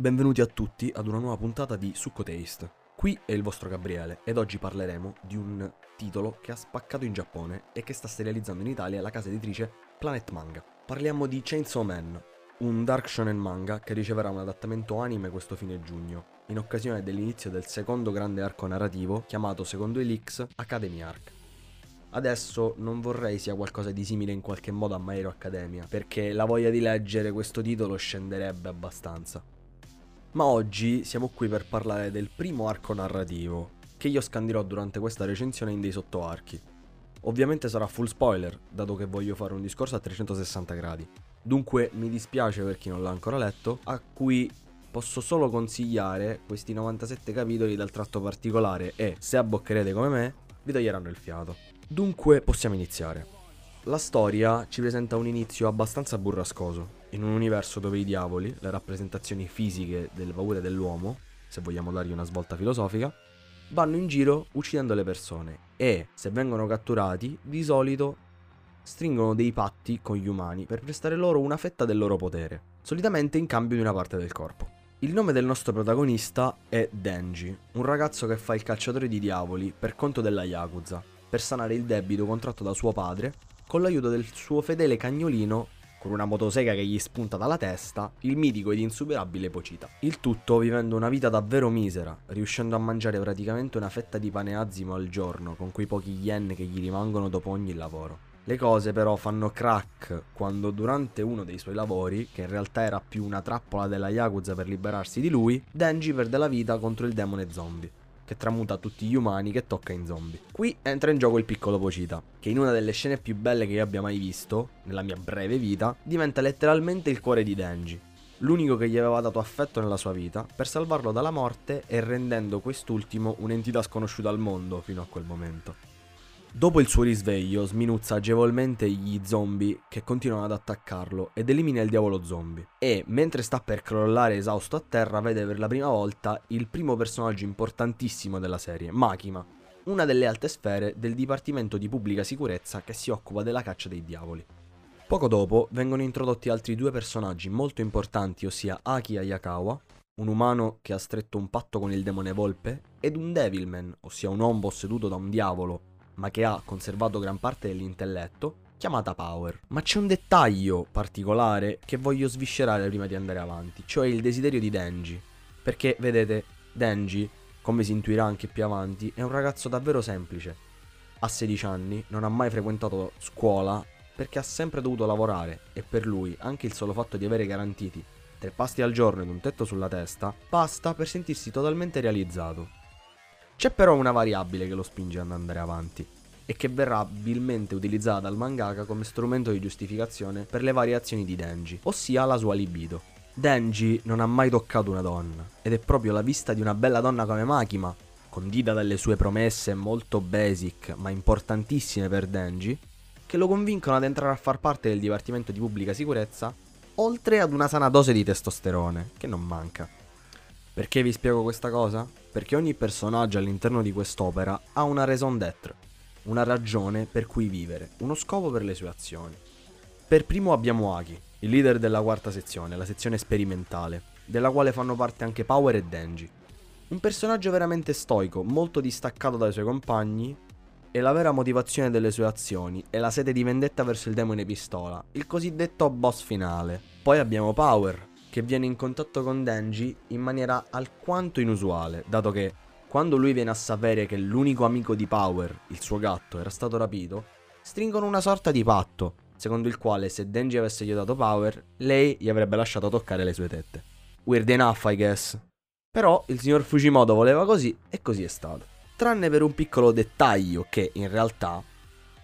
Benvenuti a tutti ad una nuova puntata di Succo Taste. Qui è il vostro Gabriele ed oggi parleremo di un titolo che ha spaccato in Giappone e che sta serializzando in Italia la casa editrice Planet Manga. Parliamo di Chainsaw Man, un dark shonen manga che riceverà un adattamento anime questo fine giugno, in occasione dell'inizio del secondo grande arco narrativo chiamato secondo Elix Academy Arc. Adesso non vorrei sia qualcosa di simile in qualche modo a My Hero Academia, perché la voglia di leggere questo titolo scenderebbe abbastanza ma oggi siamo qui per parlare del primo arco narrativo, che io scandirò durante questa recensione in dei sottoarchi. Ovviamente sarà full spoiler, dato che voglio fare un discorso a 360 gradi. Dunque mi dispiace per chi non l'ha ancora letto, a cui posso solo consigliare questi 97 capitoli dal tratto particolare e, se abboccherete come me, vi toglieranno il fiato. Dunque possiamo iniziare. La storia ci presenta un inizio abbastanza burrascoso, in un universo dove i diavoli, le rappresentazioni fisiche delle paure dell'uomo, se vogliamo dargli una svolta filosofica, vanno in giro uccidendo le persone e, se vengono catturati, di solito stringono dei patti con gli umani per prestare loro una fetta del loro potere, solitamente in cambio di una parte del corpo. Il nome del nostro protagonista è Denji, un ragazzo che fa il cacciatore di diavoli per conto della Yakuza, per sanare il debito contratto da suo padre con l'aiuto del suo fedele cagnolino con una motosega che gli spunta dalla testa, il mitico ed insuperabile Pocita. Il tutto vivendo una vita davvero misera, riuscendo a mangiare praticamente una fetta di pane azimo al giorno con quei pochi yen che gli rimangono dopo ogni lavoro. Le cose però fanno crack quando durante uno dei suoi lavori, che in realtà era più una trappola della Yakuza per liberarsi di lui, Denji perde la vita contro il demone zombie che tramuta tutti gli umani che tocca in zombie. Qui entra in gioco il piccolo Pocita, che in una delle scene più belle che io abbia mai visto, nella mia breve vita, diventa letteralmente il cuore di Denji, l'unico che gli aveva dato affetto nella sua vita, per salvarlo dalla morte e rendendo quest'ultimo un'entità sconosciuta al mondo fino a quel momento. Dopo il suo risveglio, sminuzza agevolmente gli zombie che continuano ad attaccarlo ed elimina il diavolo zombie. E, mentre sta per crollare esausto a terra, vede per la prima volta il primo personaggio importantissimo della serie, Makima, una delle alte sfere del Dipartimento di Pubblica Sicurezza che si occupa della caccia dei diavoli. Poco dopo vengono introdotti altri due personaggi molto importanti, ossia Aki Ayakawa, un umano che ha stretto un patto con il demone volpe, ed un Devilman, ossia un uomo posseduto da un diavolo ma che ha conservato gran parte dell'intelletto, chiamata Power. Ma c'è un dettaglio particolare che voglio sviscerare prima di andare avanti, cioè il desiderio di Denji. Perché, vedete, Denji, come si intuirà anche più avanti, è un ragazzo davvero semplice. Ha 16 anni, non ha mai frequentato scuola perché ha sempre dovuto lavorare e per lui anche il solo fatto di avere garantiti tre pasti al giorno ed un tetto sulla testa basta per sentirsi totalmente realizzato. C'è però una variabile che lo spinge ad andare avanti e che verrà abilmente utilizzata dal mangaka come strumento di giustificazione per le variazioni di Denji, ossia la sua libido. Denji non ha mai toccato una donna ed è proprio la vista di una bella donna come Makima, condita dalle sue promesse molto basic ma importantissime per Denji, che lo convincono ad entrare a far parte del Dipartimento di Pubblica Sicurezza, oltre ad una sana dose di testosterone, che non manca. Perché vi spiego questa cosa? Perché ogni personaggio all'interno di quest'opera ha una raison d'être, una ragione per cui vivere, uno scopo per le sue azioni. Per primo abbiamo Aki, il leader della quarta sezione, la sezione sperimentale, della quale fanno parte anche Power e Denji. Un personaggio veramente stoico, molto distaccato dai suoi compagni, e la vera motivazione delle sue azioni è la sete di vendetta verso il demone pistola, il cosiddetto boss finale. Poi abbiamo Power, che viene in contatto con Denji in maniera alquanto inusuale, dato che quando lui viene a sapere che l'unico amico di Power, il suo gatto, era stato rapito, stringono una sorta di patto, secondo il quale se Denji avesse aiutato Power, lei gli avrebbe lasciato toccare le sue tette. Weird enough, I guess. Però il signor Fujimoto voleva così e così è stato. Tranne per un piccolo dettaglio che in realtà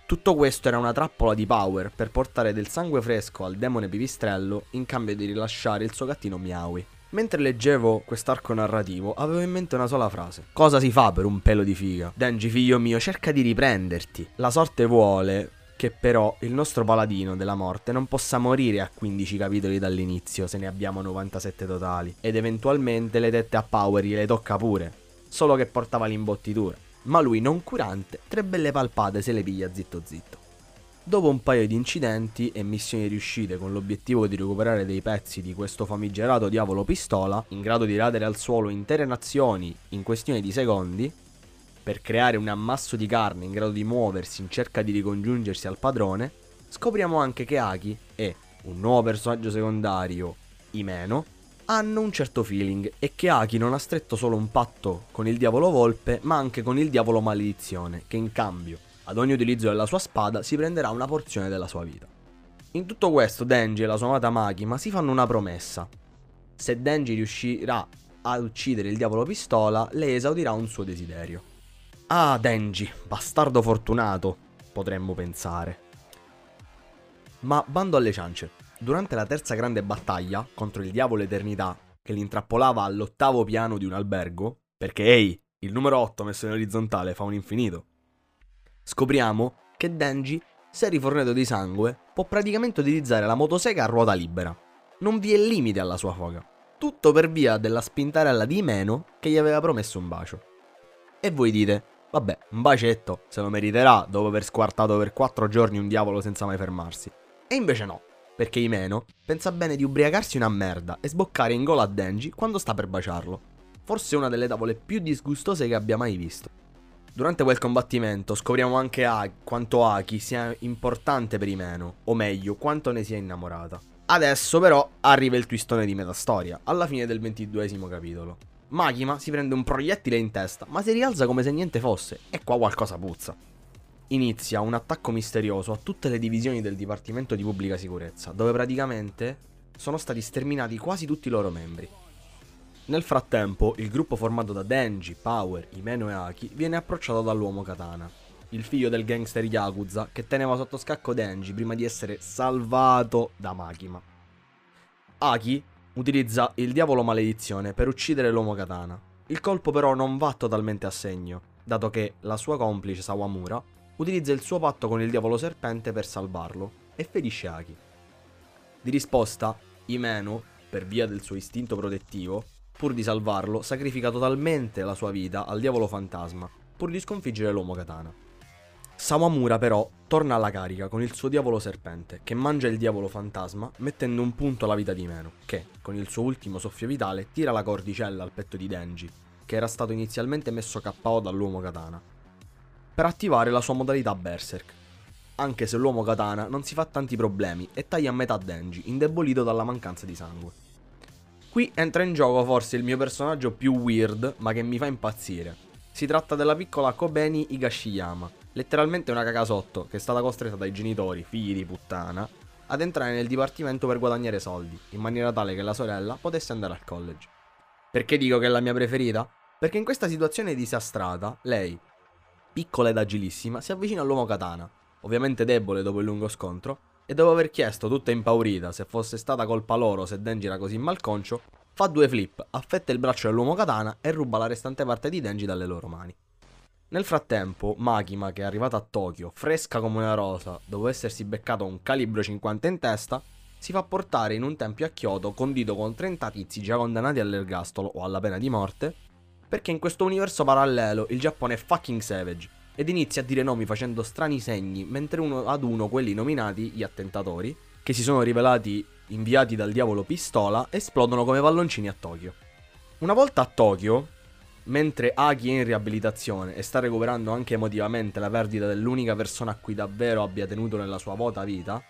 tutto questo era una trappola di Power per portare del sangue fresco al demone pipistrello in cambio di rilasciare il suo gattino Miaui. Mentre leggevo quest'arco narrativo avevo in mente una sola frase. Cosa si fa per un pelo di figa? Denji figlio mio cerca di riprenderti. La sorte vuole che però il nostro paladino della morte non possa morire a 15 capitoli dall'inizio se ne abbiamo 97 totali ed eventualmente le tette a Power gliele tocca pure, solo che portava l'imbottitura ma lui non curante, tre belle palpate se le piglia zitto zitto. Dopo un paio di incidenti e missioni riuscite con l'obiettivo di recuperare dei pezzi di questo famigerato diavolo pistola, in grado di radere al suolo intere nazioni in questione di secondi, per creare un ammasso di carne in grado di muoversi in cerca di ricongiungersi al padrone, scopriamo anche che Aki e un nuovo personaggio secondario, Imeno, hanno un certo feeling e che Aki non ha stretto solo un patto con il diavolo volpe, ma anche con il diavolo maledizione, che in cambio ad ogni utilizzo della sua spada si prenderà una porzione della sua vita. In tutto questo Denji e la sua amata Makima si fanno una promessa. Se Denji riuscirà ad uccidere il diavolo pistola, lei esaudirà un suo desiderio. Ah, Denji, bastardo fortunato, potremmo pensare. Ma bando alle ciance. Durante la terza grande battaglia contro il diavolo Eternità, che li intrappolava all'ottavo piano di un albergo, perché ehi, il numero 8 messo in orizzontale fa un infinito, scopriamo che Denji, se rifornato di sangue, può praticamente utilizzare la motosega a ruota libera. Non vi è limite alla sua foga. Tutto per via della spintarella di meno che gli aveva promesso un bacio. E voi dite, vabbè, un bacetto se lo meriterà dopo aver squartato per 4 giorni un diavolo senza mai fermarsi. E invece no, perché Imeno pensa bene di ubriacarsi una merda e sboccare in gola a Denji quando sta per baciarlo. Forse una delle tavole più disgustose che abbia mai visto. Durante quel combattimento scopriamo anche a- quanto Aki sia importante per Imeno, o meglio, quanto ne sia innamorata. Adesso però arriva il twistone di metastoria, alla fine del ventiduesimo capitolo. Makima si prende un proiettile in testa, ma si rialza come se niente fosse, e qua qualcosa puzza inizia un attacco misterioso a tutte le divisioni del Dipartimento di Pubblica Sicurezza, dove praticamente sono stati sterminati quasi tutti i loro membri. Nel frattempo, il gruppo formato da Denji, Power, Imeno e Aki viene approcciato dall'uomo Katana, il figlio del gangster Yakuza che teneva sotto scacco Denji prima di essere salvato da Makima. Aki utilizza il diavolo maledizione per uccidere l'uomo Katana. Il colpo però non va totalmente a segno, dato che la sua complice Sawamura utilizza il suo patto con il diavolo serpente per salvarlo e ferisce Aki. Di risposta, Imeno, per via del suo istinto protettivo, pur di salvarlo, sacrifica totalmente la sua vita al diavolo fantasma, pur di sconfiggere l'uomo katana. Sawamura però torna alla carica con il suo diavolo serpente, che mangia il diavolo fantasma mettendo un punto alla vita di Meno, che, con il suo ultimo soffio vitale, tira la cordicella al petto di Denji, che era stato inizialmente messo KO dall'uomo katana, per attivare la sua modalità Berserk. Anche se l'uomo katana non si fa tanti problemi e taglia a metà Denji, indebolito dalla mancanza di sangue. Qui entra in gioco forse il mio personaggio più weird, ma che mi fa impazzire. Si tratta della piccola Kobeni Higashiyama, letteralmente una cagasotto che è stata costretta dai genitori, figli di puttana, ad entrare nel dipartimento per guadagnare soldi, in maniera tale che la sorella potesse andare al college. Perché dico che è la mia preferita? Perché in questa situazione disastrata, lei, piccola ed agilissima, si avvicina all'uomo katana, ovviamente debole dopo il lungo scontro, e dopo aver chiesto tutta impaurita se fosse stata colpa loro se Denji era così malconcio, fa due flip, affetta il braccio dell'uomo katana e ruba la restante parte di Denji dalle loro mani. Nel frattempo, Makima, che è arrivata a Tokyo, fresca come una rosa, dopo essersi beccato un calibro 50 in testa, si fa portare in un tempio a Kyoto condito con 30 tizi già condannati all'ergastolo o alla pena di morte perché in questo universo parallelo il Giappone è fucking savage ed inizia a dire nomi facendo strani segni, mentre uno ad uno quelli nominati, gli attentatori, che si sono rivelati inviati dal diavolo pistola, esplodono come palloncini a Tokyo. Una volta a Tokyo, mentre Aki è in riabilitazione e sta recuperando anche emotivamente la perdita dell'unica persona a cui davvero abbia tenuto nella sua vuota vita,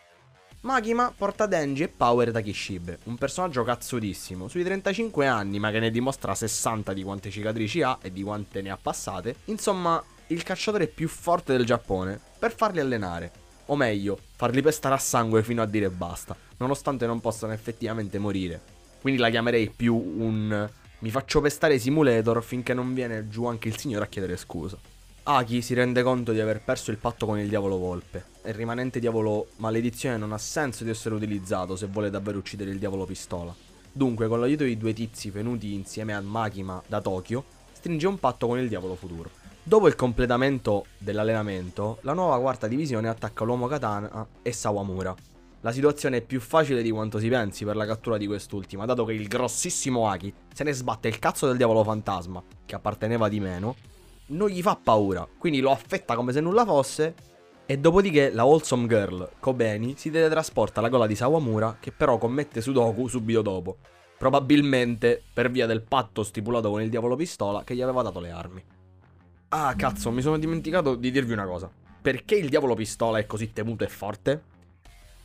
Makima porta Denji e Power da Kishibe, un personaggio cazzutissimo, sui 35 anni ma che ne dimostra 60 di quante cicatrici ha e di quante ne ha passate, insomma il cacciatore più forte del Giappone, per farli allenare, o meglio, farli pestare a sangue fino a dire basta, nonostante non possano effettivamente morire. Quindi la chiamerei più un mi faccio pestare simulator finché non viene giù anche il signore a chiedere scusa. Aki si rende conto di aver perso il patto con il diavolo volpe. Il rimanente diavolo maledizione non ha senso di essere utilizzato se vuole davvero uccidere il diavolo pistola. Dunque, con l'aiuto di due tizi venuti insieme a Makima da Tokyo, stringe un patto con il diavolo futuro. Dopo il completamento dell'allenamento, la nuova quarta divisione attacca l'uomo Katana e Sawamura. La situazione è più facile di quanto si pensi per la cattura di quest'ultima, dato che il grossissimo Aki se ne sbatte il cazzo del diavolo fantasma, che apparteneva di meno, non gli fa paura, quindi lo affetta come se nulla fosse E dopodiché la Wholesome Girl, Kobeni, si teletrasporta alla gola di Sawamura, che però commette Sudoku subito dopo. Probabilmente per via del patto stipulato con il diavolo pistola che gli aveva dato le armi. Ah, cazzo, mi sono dimenticato di dirvi una cosa. Perché il diavolo pistola è così temuto e forte?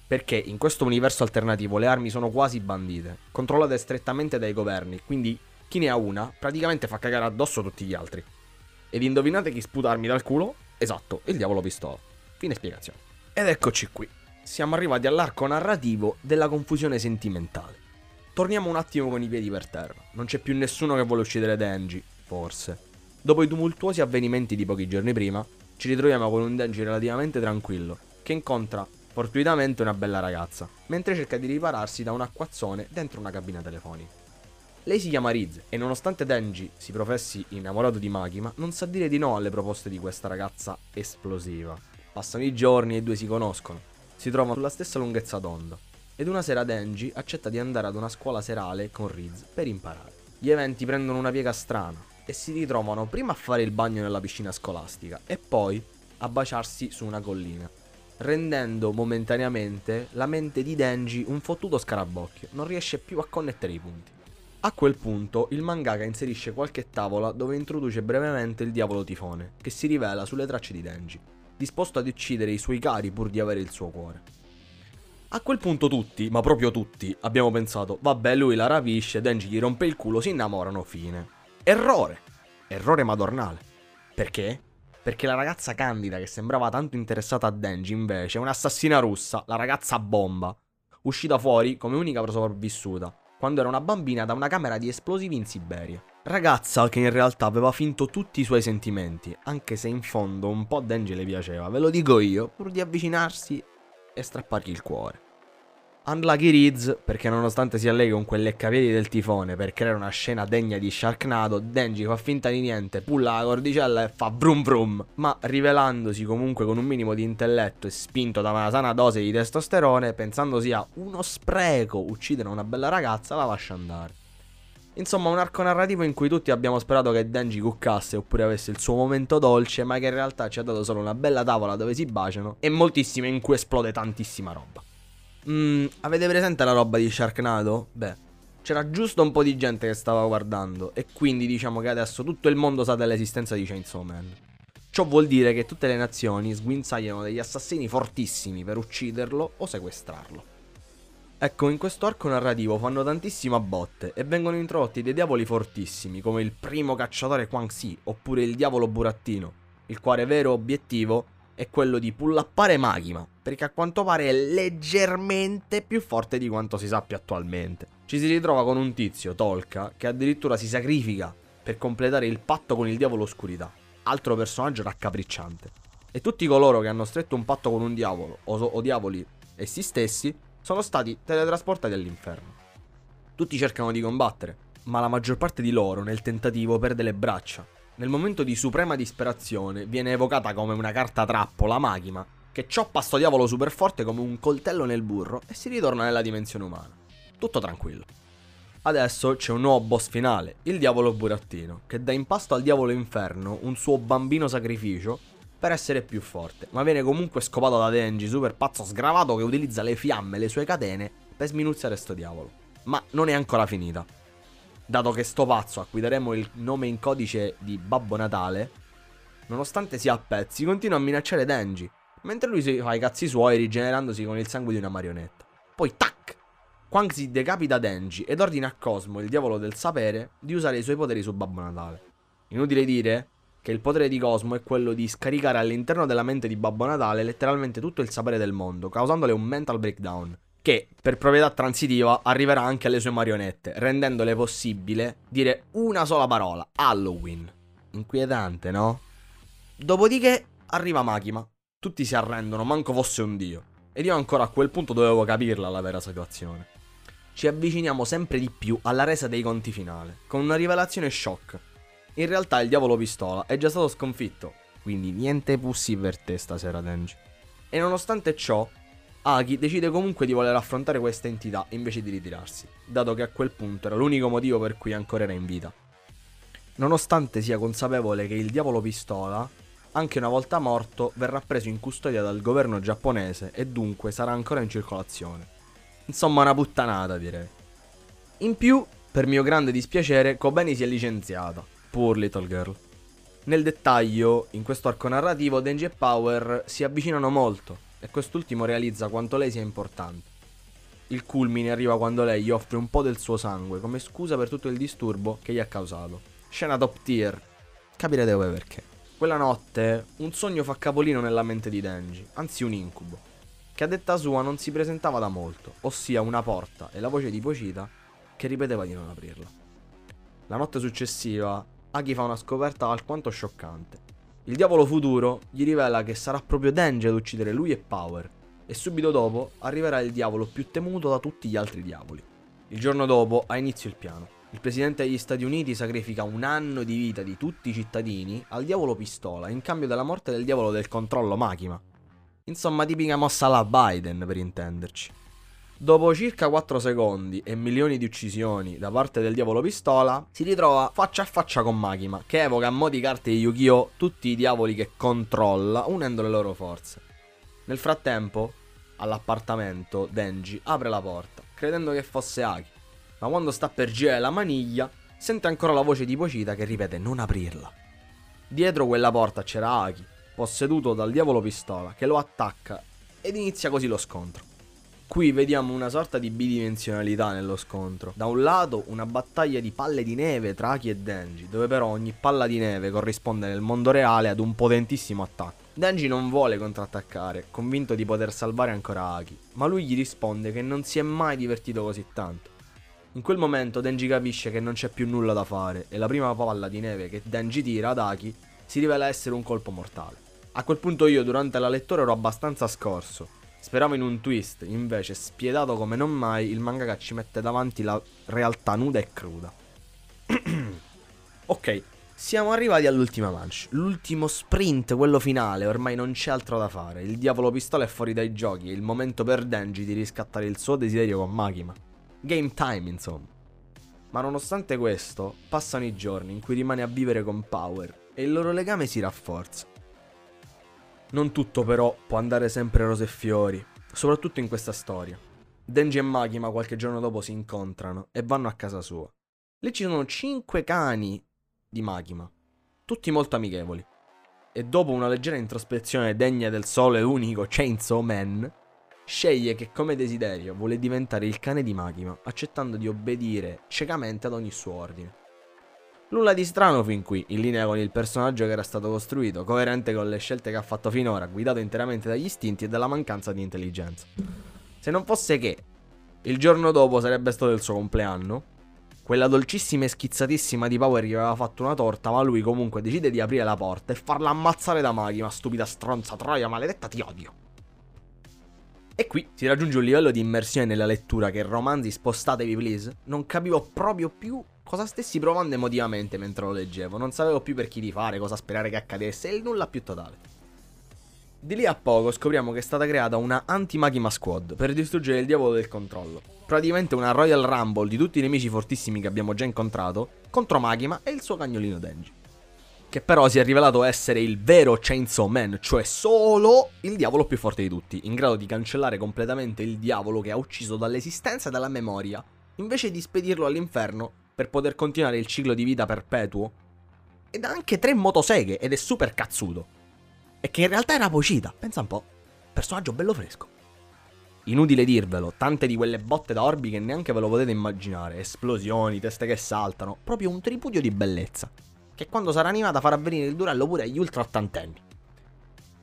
Perché in questo universo alternativo le armi sono quasi bandite, controllate strettamente dai governi, quindi chi ne ha una praticamente fa cagare addosso tutti gli altri. Ed indovinate chi sputa armi dal culo? Esatto, il diavolo pistola. Fine spiegazione. Ed eccoci qui. Siamo arrivati all'arco narrativo della confusione sentimentale. Torniamo un attimo con i piedi per terra. Non c'è più nessuno che vuole uccidere Denji, forse. Dopo i tumultuosi avvenimenti di pochi giorni prima, ci ritroviamo con un Denji relativamente tranquillo, che incontra fortuitamente una bella ragazza, mentre cerca di ripararsi da un acquazzone dentro una cabina telefonica. Lei si chiama Riz e nonostante Denji si professi innamorato di Makima, non sa dire di no alle proposte di questa ragazza esplosiva. Passano i giorni e i due si conoscono, si trovano sulla stessa lunghezza d'onda, ed una sera Denji accetta di andare ad una scuola serale con Riz per imparare. Gli eventi prendono una piega strana e si ritrovano prima a fare il bagno nella piscina scolastica e poi a baciarsi su una collina, rendendo momentaneamente la mente di Denji un fottuto scarabocchio, non riesce più a connettere i punti. A quel punto il mangaka inserisce qualche tavola dove introduce brevemente il diavolo tifone, che si rivela sulle tracce di Denji, disposto ad uccidere i suoi cari pur di avere il suo cuore. A quel punto tutti, ma proprio tutti, abbiamo pensato, vabbè lui la rapisce, Denji gli rompe il culo, si innamorano, fine. Errore! Errore madornale. Perché? Perché la ragazza candida che sembrava tanto interessata a Denji invece è un'assassina russa, la ragazza bomba, uscita fuori come unica sopravvissuta, quando era una bambina da una camera di esplosivi in Siberia. Ragazza che in realtà aveva finto tutti i suoi sentimenti, anche se in fondo un po' Denji le piaceva, ve lo dico io, pur di avvicinarsi e strappargli il cuore. Unlucky Riz, perché nonostante sia lei con quelle leccapiedi del tifone per creare una scena degna di Sharknado, Denji fa finta di niente, pulla la cordicella e fa brum brum, ma rivelandosi comunque con un minimo di intelletto e spinto da una sana dose di testosterone, pensando sia uno spreco uccidere una bella ragazza, la lascia andare. Insomma, un arco narrativo in cui tutti abbiamo sperato che Denji cuccasse oppure avesse il suo momento dolce, ma che in realtà ci ha dato solo una bella tavola dove si baciano e moltissime in cui esplode tantissima roba. Mm, avete presente la roba di Sharknado? Beh, c'era giusto un po' di gente che stava guardando e quindi diciamo che adesso tutto il mondo sa dell'esistenza di Chainsaw Man. Ciò vuol dire che tutte le nazioni sguinzagliano degli assassini fortissimi per ucciderlo o sequestrarlo. Ecco, in questo arco narrativo fanno tantissima botte e vengono introdotti dei diavoli fortissimi come il primo cacciatore Quang Si oppure il diavolo burattino, il quale vero obiettivo è quello di pullappare Magima, perché a quanto pare è leggermente più forte di quanto si sappia attualmente. Ci si ritrova con un tizio, Tolka, che addirittura si sacrifica per completare il patto con il diavolo oscurità, altro personaggio raccapricciante. E tutti coloro che hanno stretto un patto con un diavolo, o, o diavoli essi stessi, sono stati teletrasportati all'inferno. Tutti cercano di combattere, ma la maggior parte di loro nel tentativo perde le braccia nel momento di suprema disperazione viene evocata come una carta trappola Magima, che cioppa sto diavolo super forte come un coltello nel burro e si ritorna nella dimensione umana. Tutto tranquillo. Adesso c'è un nuovo boss finale, il diavolo burattino, che dà in pasto al diavolo inferno un suo bambino sacrificio per essere più forte, ma viene comunque scopato da Denji, super pazzo sgravato che utilizza le fiamme e le sue catene per sminuzzare sto diavolo. Ma non è ancora finita dato che sto pazzo a cui daremo il nome in codice di Babbo Natale, nonostante sia a pezzi, continua a minacciare Denji, mentre lui si fa i cazzi suoi rigenerandosi con il sangue di una marionetta. Poi, tac! Quang si decapita Denji ed ordina a Cosmo, il diavolo del sapere, di usare i suoi poteri su Babbo Natale. Inutile dire che il potere di Cosmo è quello di scaricare all'interno della mente di Babbo Natale letteralmente tutto il sapere del mondo, causandole un mental breakdown che per proprietà transitiva arriverà anche alle sue marionette, rendendole possibile dire una sola parola, Halloween. Inquietante, no? Dopodiché arriva Makima. Tutti si arrendono, manco fosse un dio. Ed io ancora a quel punto dovevo capirla la vera situazione. Ci avviciniamo sempre di più alla resa dei conti finale, con una rivelazione shock. In realtà il diavolo pistola è già stato sconfitto, quindi niente pussi per te stasera, Denji. E nonostante ciò, Aki decide comunque di voler affrontare questa entità invece di ritirarsi, dato che a quel punto era l'unico motivo per cui ancora era in vita. Nonostante sia consapevole che il diavolo pistola anche una volta morto, verrà preso in custodia dal governo giapponese e dunque sarà ancora in circolazione. Insomma, una puttanata direi. In più, per mio grande dispiacere, Kobeni si è licenziata. Poor little girl. Nel dettaglio, in questo arco narrativo, Denji e Power si avvicinano molto e quest'ultimo realizza quanto lei sia importante. Il culmine arriva quando lei gli offre un po' del suo sangue come scusa per tutto il disturbo che gli ha causato. Scena top tier. Capirete voi perché. Quella notte un sogno fa capolino nella mente di Denji, anzi un incubo, che a detta sua non si presentava da molto, ossia una porta e la voce di Pochita che ripeteva di non aprirla. La notte successiva Aki fa una scoperta alquanto scioccante. Il diavolo futuro gli rivela che sarà proprio Denji ad uccidere lui e Power, e subito dopo arriverà il diavolo più temuto da tutti gli altri diavoli. Il giorno dopo ha inizio il piano. Il presidente degli Stati Uniti sacrifica un anno di vita di tutti i cittadini al diavolo pistola in cambio della morte del diavolo del controllo Makima. Insomma, tipica mossa alla Biden per intenderci. Dopo circa 4 secondi e milioni di uccisioni da parte del diavolo pistola, si ritrova faccia a faccia con Makima, che evoca a mo' di carte di Yu-Gi-Oh! tutti i diavoli che controlla, unendo le loro forze. Nel frattempo, all'appartamento, Denji apre la porta, credendo che fosse Aki, ma quando sta per girare la maniglia, sente ancora la voce di Pochita che ripete non aprirla. Dietro quella porta c'era Aki, posseduto dal diavolo pistola, che lo attacca ed inizia così lo scontro. Qui vediamo una sorta di bidimensionalità nello scontro. Da un lato una battaglia di palle di neve tra Aki e Denji, dove però ogni palla di neve corrisponde nel mondo reale ad un potentissimo attacco. Denji non vuole contrattaccare, convinto di poter salvare ancora Aki, ma lui gli risponde che non si è mai divertito così tanto. In quel momento Denji capisce che non c'è più nulla da fare e la prima palla di neve che Denji tira ad Aki si rivela essere un colpo mortale. A quel punto io durante la lettura ero abbastanza scorso Speravo in un twist, invece, spiedato come non mai, il mangaka ci mette davanti la realtà nuda e cruda. ok, siamo arrivati all'ultima manche. L'ultimo sprint, quello finale, ormai non c'è altro da fare. Il diavolo pistola è fuori dai giochi, è il momento per Denji di riscattare il suo desiderio con Makima. Game time, insomma. Ma nonostante questo, passano i giorni in cui rimane a vivere con Power e il loro legame si rafforza. Non tutto però può andare sempre rose e fiori, soprattutto in questa storia. Denji e Makima qualche giorno dopo si incontrano e vanno a casa sua. Lì ci sono 5 cani di Makima, tutti molto amichevoli. E dopo una leggera introspezione degna del sole unico Chainsaw Man, sceglie che come desiderio vuole diventare il cane di Makima, accettando di obbedire ciecamente ad ogni suo ordine. Nulla di strano fin qui, in linea con il personaggio che era stato costruito, coerente con le scelte che ha fatto finora, guidato interamente dagli istinti e dalla mancanza di intelligenza. Se non fosse che il giorno dopo sarebbe stato il suo compleanno, quella dolcissima e schizzatissima di Power gli aveva fatto una torta, ma lui comunque decide di aprire la porta e farla ammazzare da Maghi, ma stupida stronza troia maledetta ti odio. E qui si raggiunge un livello di immersione nella lettura che romanzi spostatevi please, non capivo proprio più cosa stessi provando emotivamente mentre lo leggevo. Non sapevo più per chi di fare, cosa sperare che accadesse e il nulla più totale. Di lì a poco scopriamo che è stata creata una anti-Magima Squad per distruggere il diavolo del controllo. Praticamente una Royal Rumble di tutti i nemici fortissimi che abbiamo già incontrato contro Magima e il suo cagnolino Denji. Che però si è rivelato essere il vero Chainsaw Man, cioè solo il diavolo più forte di tutti, in grado di cancellare completamente il diavolo che ha ucciso dall'esistenza e dalla memoria, invece di spedirlo all'inferno per poter continuare il ciclo di vita perpetuo. Ed ha anche tre motoseghe ed è super cazzuto. E che in realtà era Pocita, pensa un po'. Personaggio bello fresco. Inutile dirvelo, tante di quelle botte da orbi che neanche ve lo potete immaginare, esplosioni, teste che saltano, proprio un tripudio di bellezza, che quando sarà animata farà venire il duello pure agli ultra ottantenni.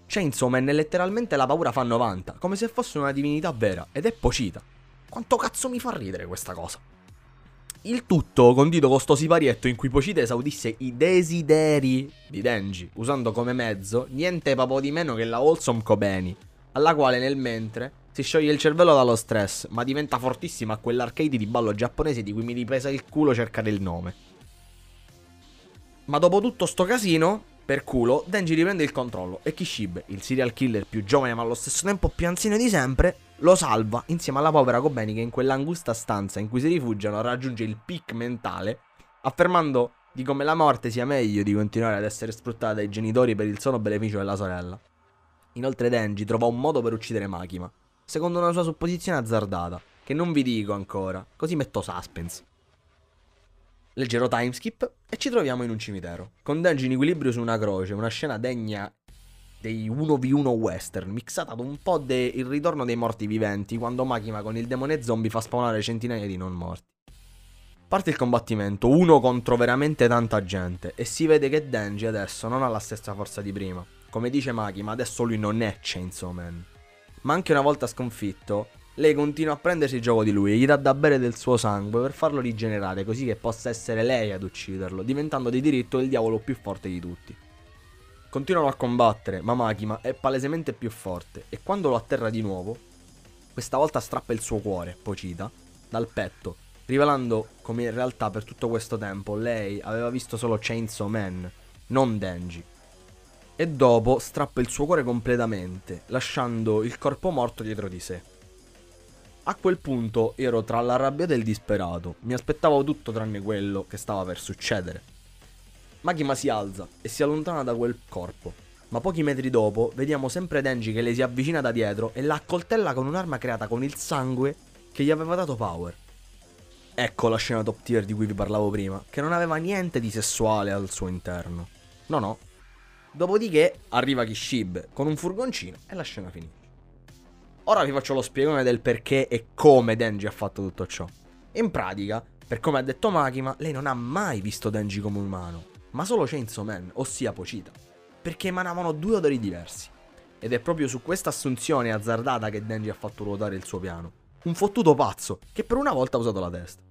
Chainsaw Man è letteralmente la paura fa 90, come se fosse una divinità vera, ed è Pocita. Quanto cazzo mi fa ridere questa cosa? Il tutto condito con sto siparietto in cui Pochita esaudisse i desideri di Denji, usando come mezzo niente papo di meno che la Wholesome Kobeni, alla quale nel mentre si scioglie il cervello dallo stress, ma diventa fortissima a quell'arcade di ballo giapponese di cui mi ripesa il culo cercare il nome. Ma dopo tutto sto casino, per culo, Denji riprende il controllo e Kishibe, il serial killer più giovane ma allo stesso tempo più anziano di sempre, lo salva insieme alla povera Kobeni che in quell'angusta stanza in cui si rifugiano raggiunge il peak mentale, affermando di come la morte sia meglio di continuare ad essere sfruttata dai genitori per il solo beneficio della sorella. Inoltre Denji trova un modo per uccidere Makima, secondo una sua supposizione azzardata, che non vi dico ancora, così metto suspense. Leggero timeskip e ci troviamo in un cimitero, con Denji in equilibrio su una croce, una scena degna dei 1v1 western, mixata ad un po' del ritorno dei morti viventi, quando Makima con il demone zombie fa spawnare centinaia di non morti. Parte il combattimento, uno contro veramente tanta gente, e si vede che Denji adesso non ha la stessa forza di prima. Come dice Makima, adesso lui non è Chainsaw Man. Ma anche una volta sconfitto, lei continua a prendersi il gioco di lui e gli dà da bere del suo sangue per farlo rigenerare, così che possa essere lei ad ucciderlo, diventando di diritto il diavolo più forte di tutti. Continuano a combattere, ma Makima è palesemente più forte e quando lo atterra di nuovo, questa volta strappa il suo cuore, Pocita, dal petto, rivelando come in realtà per tutto questo tempo lei aveva visto solo Chainsaw Man, non Denji. E dopo strappa il suo cuore completamente, lasciando il corpo morto dietro di sé. A quel punto ero tra la rabbia e il disperato, mi aspettavo tutto tranne quello che stava per succedere. Makima si alza e si allontana da quel corpo. Ma pochi metri dopo vediamo sempre Denji che le si avvicina da dietro e la accoltella con un'arma creata con il sangue che gli aveva dato Power. Ecco la scena top tier di cui vi parlavo prima, che non aveva niente di sessuale al suo interno. No, no. Dopodiché arriva Kishibe con un furgoncino e la scena finisce. Ora vi faccio lo spiegone del perché e come Denji ha fatto tutto ciò. In pratica, per come ha detto Makima, lei non ha mai visto Denji come umano ma solo Chainsaw Man, ossia Pocita, perché emanavano due odori diversi. Ed è proprio su questa assunzione azzardata che Denji ha fatto ruotare il suo piano. Un fottuto pazzo, che per una volta ha usato la testa.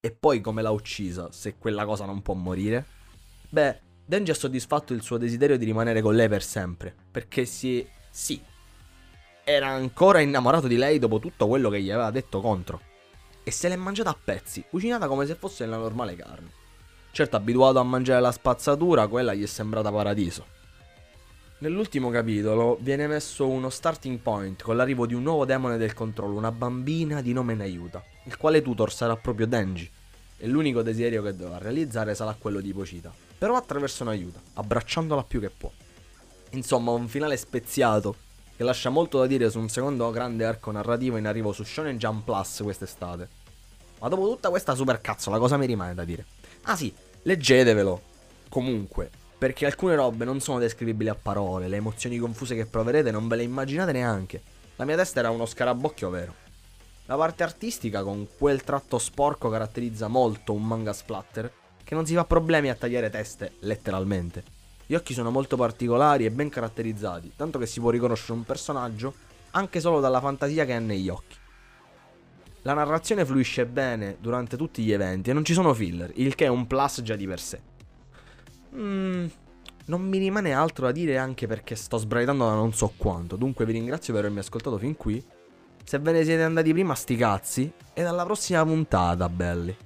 E poi come l'ha uccisa, se quella cosa non può morire? Beh, Denji ha soddisfatto il suo desiderio di rimanere con lei per sempre, perché si... sì, era ancora innamorato di lei dopo tutto quello che gli aveva detto contro. E se l'è mangiata a pezzi, cucinata come se fosse la normale carne. Certo, abituato a mangiare la spazzatura, quella gli è sembrata paradiso. Nell'ultimo capitolo viene messo uno starting point con l'arrivo di un nuovo demone del controllo, una bambina di nome Nayuta, il quale tutor sarà proprio Denji. E l'unico desiderio che dovrà realizzare sarà quello di Pocita, però attraverso Nayuta, abbracciandola più che può. Insomma, un finale speziato che lascia molto da dire su un secondo grande arco narrativo in arrivo su Shonen Jump Plus quest'estate. Ma dopo tutta questa super cazzola, cosa mi rimane da dire? Ah sì, leggetevelo. Comunque, perché alcune robe non sono descrivibili a parole, le emozioni confuse che proverete non ve le immaginate neanche. La mia testa era uno scarabocchio vero. La parte artistica con quel tratto sporco caratterizza molto un manga splatter che non si fa problemi a tagliare teste, letteralmente. Gli occhi sono molto particolari e ben caratterizzati, tanto che si può riconoscere un personaggio anche solo dalla fantasia che ha negli occhi. La narrazione fluisce bene durante tutti gli eventi e non ci sono filler, il che è un plus già di per sé. Mm, non mi rimane altro da dire anche perché sto sbraitando da non so quanto, dunque vi ringrazio per avermi ascoltato fin qui. Se ve ne siete andati prima sti cazzi, e alla prossima puntata, belli.